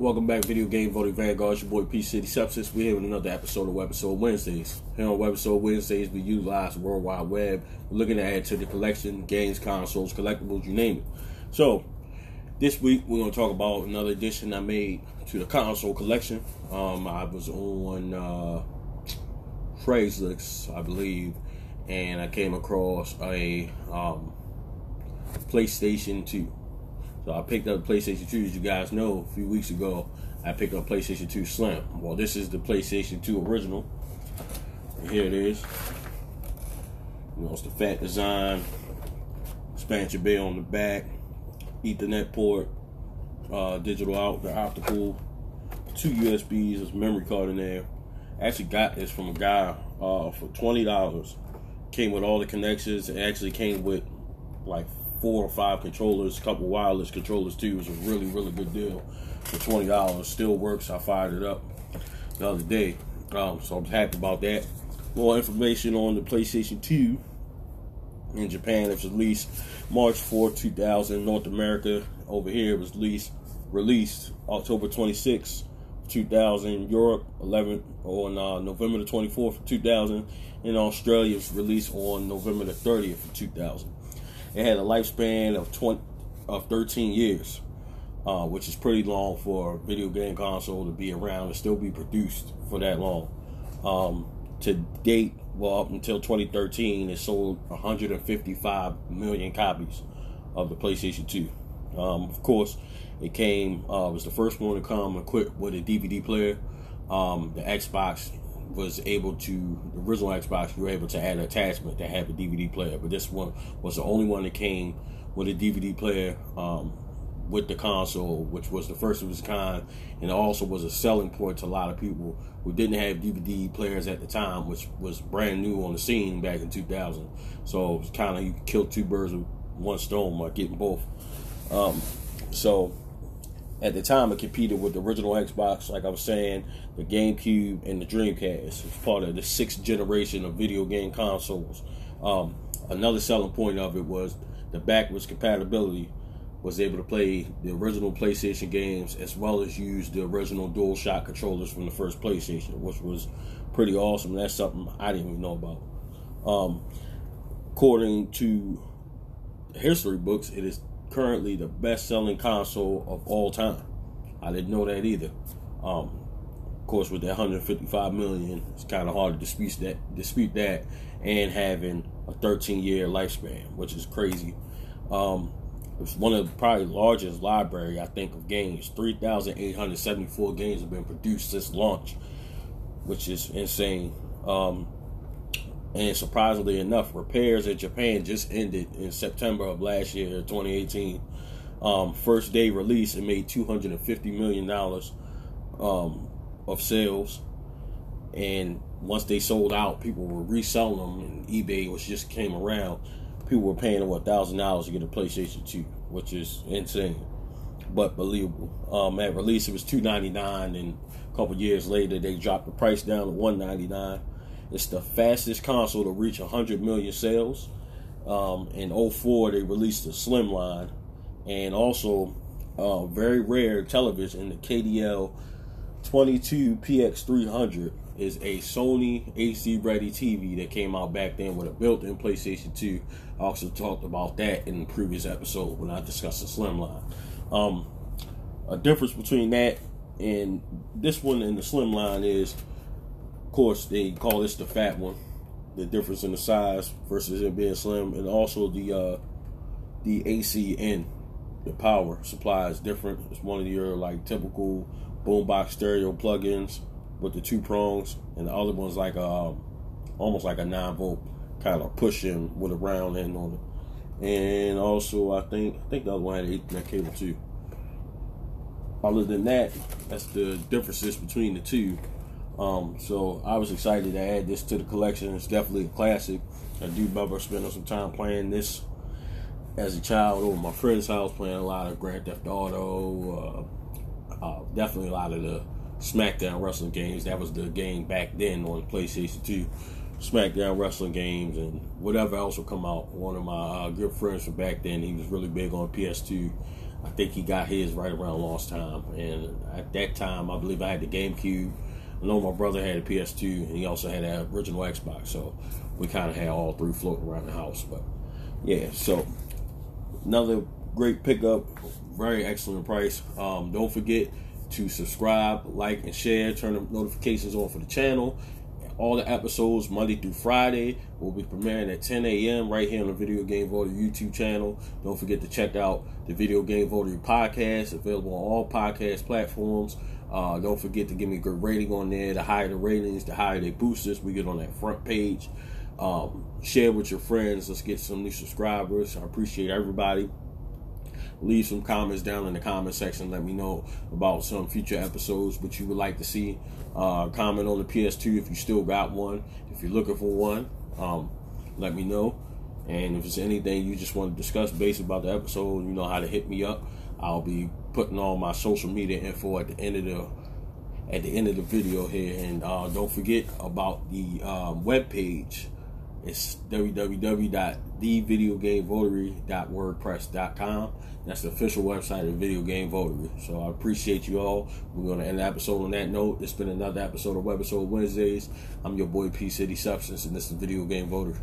Welcome back, Video Game Voting Vanguard. It's your boy P City Substance. We're here with another episode of Webisode Wednesdays. Here on Webisode Wednesdays, we utilize the World Wide Web. We're looking to add to the collection, games, consoles, collectibles, you name it. So, this week we're going to talk about another addition I made to the console collection. Um, I was on uh, Craigslist, I believe, and I came across a um, PlayStation 2. So I picked up PlayStation 2, as you guys know, a few weeks ago. I picked up PlayStation 2 Slim. Well, this is the PlayStation 2 original. And here it is. You know, it's the fat design, expansion bay on the back, Ethernet port, uh, digital out, the optical, two USBs, there's memory card in there. I actually got this from a guy uh, for twenty dollars. Came with all the connections. It actually came with like four or five controllers, a couple wireless controllers too. It was a really, really good deal for twenty dollars. Still works. I fired it up the other day, um, so I'm happy about that. More information on the PlayStation 2 in Japan. It was released March 4, 2000. North America over here was released released October 26, 2000. Europe 11 on uh, November the 24th, 2000. In Australia, it was released on November the 30th, 2000. It had a lifespan of 20 of 13 years, uh, which is pretty long for a video game console to be around and still be produced for that long. Um, to date, well, up until 2013, it sold 155 million copies of the PlayStation 2. Um, of course, it came uh, was the first one to come equipped with a DVD player. Um, the Xbox was able to the original Xbox you were able to add an attachment to have a DVD player, but this one was the only one that came with a DVD player um, with the console, which was the first of its kind, and also was a selling point to a lot of people who didn't have DVD players at the time, which was brand new on the scene back in 2000. So it was kind of you kill two birds with one stone by getting both. Um, so at the time, it competed with the original Xbox, like I was saying, the GameCube, and the Dreamcast. It's part of the sixth generation of video game consoles. Um, another selling point of it was the backwards compatibility. Was able to play the original PlayStation games as well as use the original DualShock controllers from the first PlayStation, which was pretty awesome. That's something I didn't even know about. Um, according to history books, it is currently the best-selling console of all time. I didn't know that either. Um, of course, with that 155 million, it's kind of hard to dispute that. Dispute that, and having a 13-year lifespan, which is crazy. Um, it's one of the probably largest library I think of games. 3,874 games have been produced since launch, which is insane. Um, and surprisingly enough, repairs in Japan just ended in September of last year, 2018. Um, first day release, it made $250 million um, of sales. And once they sold out, people were reselling them, and eBay, which just came around, people were paying over $1,000 to get a PlayStation 2, which is insane, but believable. Um, at release, it was 299, and a couple years later, they dropped the price down to $199 it's the fastest console to reach 100 million sales. Um, in 04, they released the Slimline, and also uh, very rare television, the KDL 22 PX300 is a Sony AC ready TV that came out back then with a built-in PlayStation 2. I also talked about that in the previous episode when I discussed the Slimline. Um, a difference between that and this one and the Slimline is of course, they call this the fat one. The difference in the size versus it being slim, and also the uh, the ACN, the power supply is different. It's one of your like typical boombox stereo plugins with the two prongs, and the other one's like a um, almost like a nine volt kind of pushing with a round end on it. And also, I think I think the other one had an Ethernet cable too. Other than that, that's the differences between the two. Um, so I was excited to add this to the collection. It's definitely a classic. I do remember spending some time playing this as a child over my friend's house, playing a lot of Grand Theft Auto. Uh, uh, definitely a lot of the SmackDown wrestling games. That was the game back then on PlayStation 2. SmackDown wrestling games and whatever else would come out. One of my uh, good friends from back then, he was really big on PS2. I think he got his right around launch time, and at that time, I believe I had the GameCube. I know my brother had a PS2, and he also had an original Xbox, so we kind of had all three floating around the house. But yeah, so another great pickup, very excellent price. Um, don't forget to subscribe, like, and share. Turn the notifications on for the channel. All the episodes Monday through Friday will be premiering at 10 a.m. right here on the Video Game Voter YouTube channel. Don't forget to check out the Video Game Voter podcast, available on all podcast platforms. Uh, don't forget to give me a good rating on there. The higher the ratings, the higher they boost us. We get on that front page. Um, share with your friends. Let's get some new subscribers. I appreciate everybody leave some comments down in the comment section. Let me know about some future episodes, what you would like to see. Uh, comment on the PS2 if you still got one. If you're looking for one, um, let me know. And if there's anything you just want to discuss based about the episode, you know how to hit me up. I'll be putting all my social media info at the end of the at the end of the video here. And uh, don't forget about the um, web page. It's www.thevideogamevotery.wordpress.com. That's the official website of Video Game Votery. So I appreciate you all. We're going to end the episode on that note. It's been another episode of Webisode Wednesdays. I'm your boy P City Substance, and this is Video Game Voter.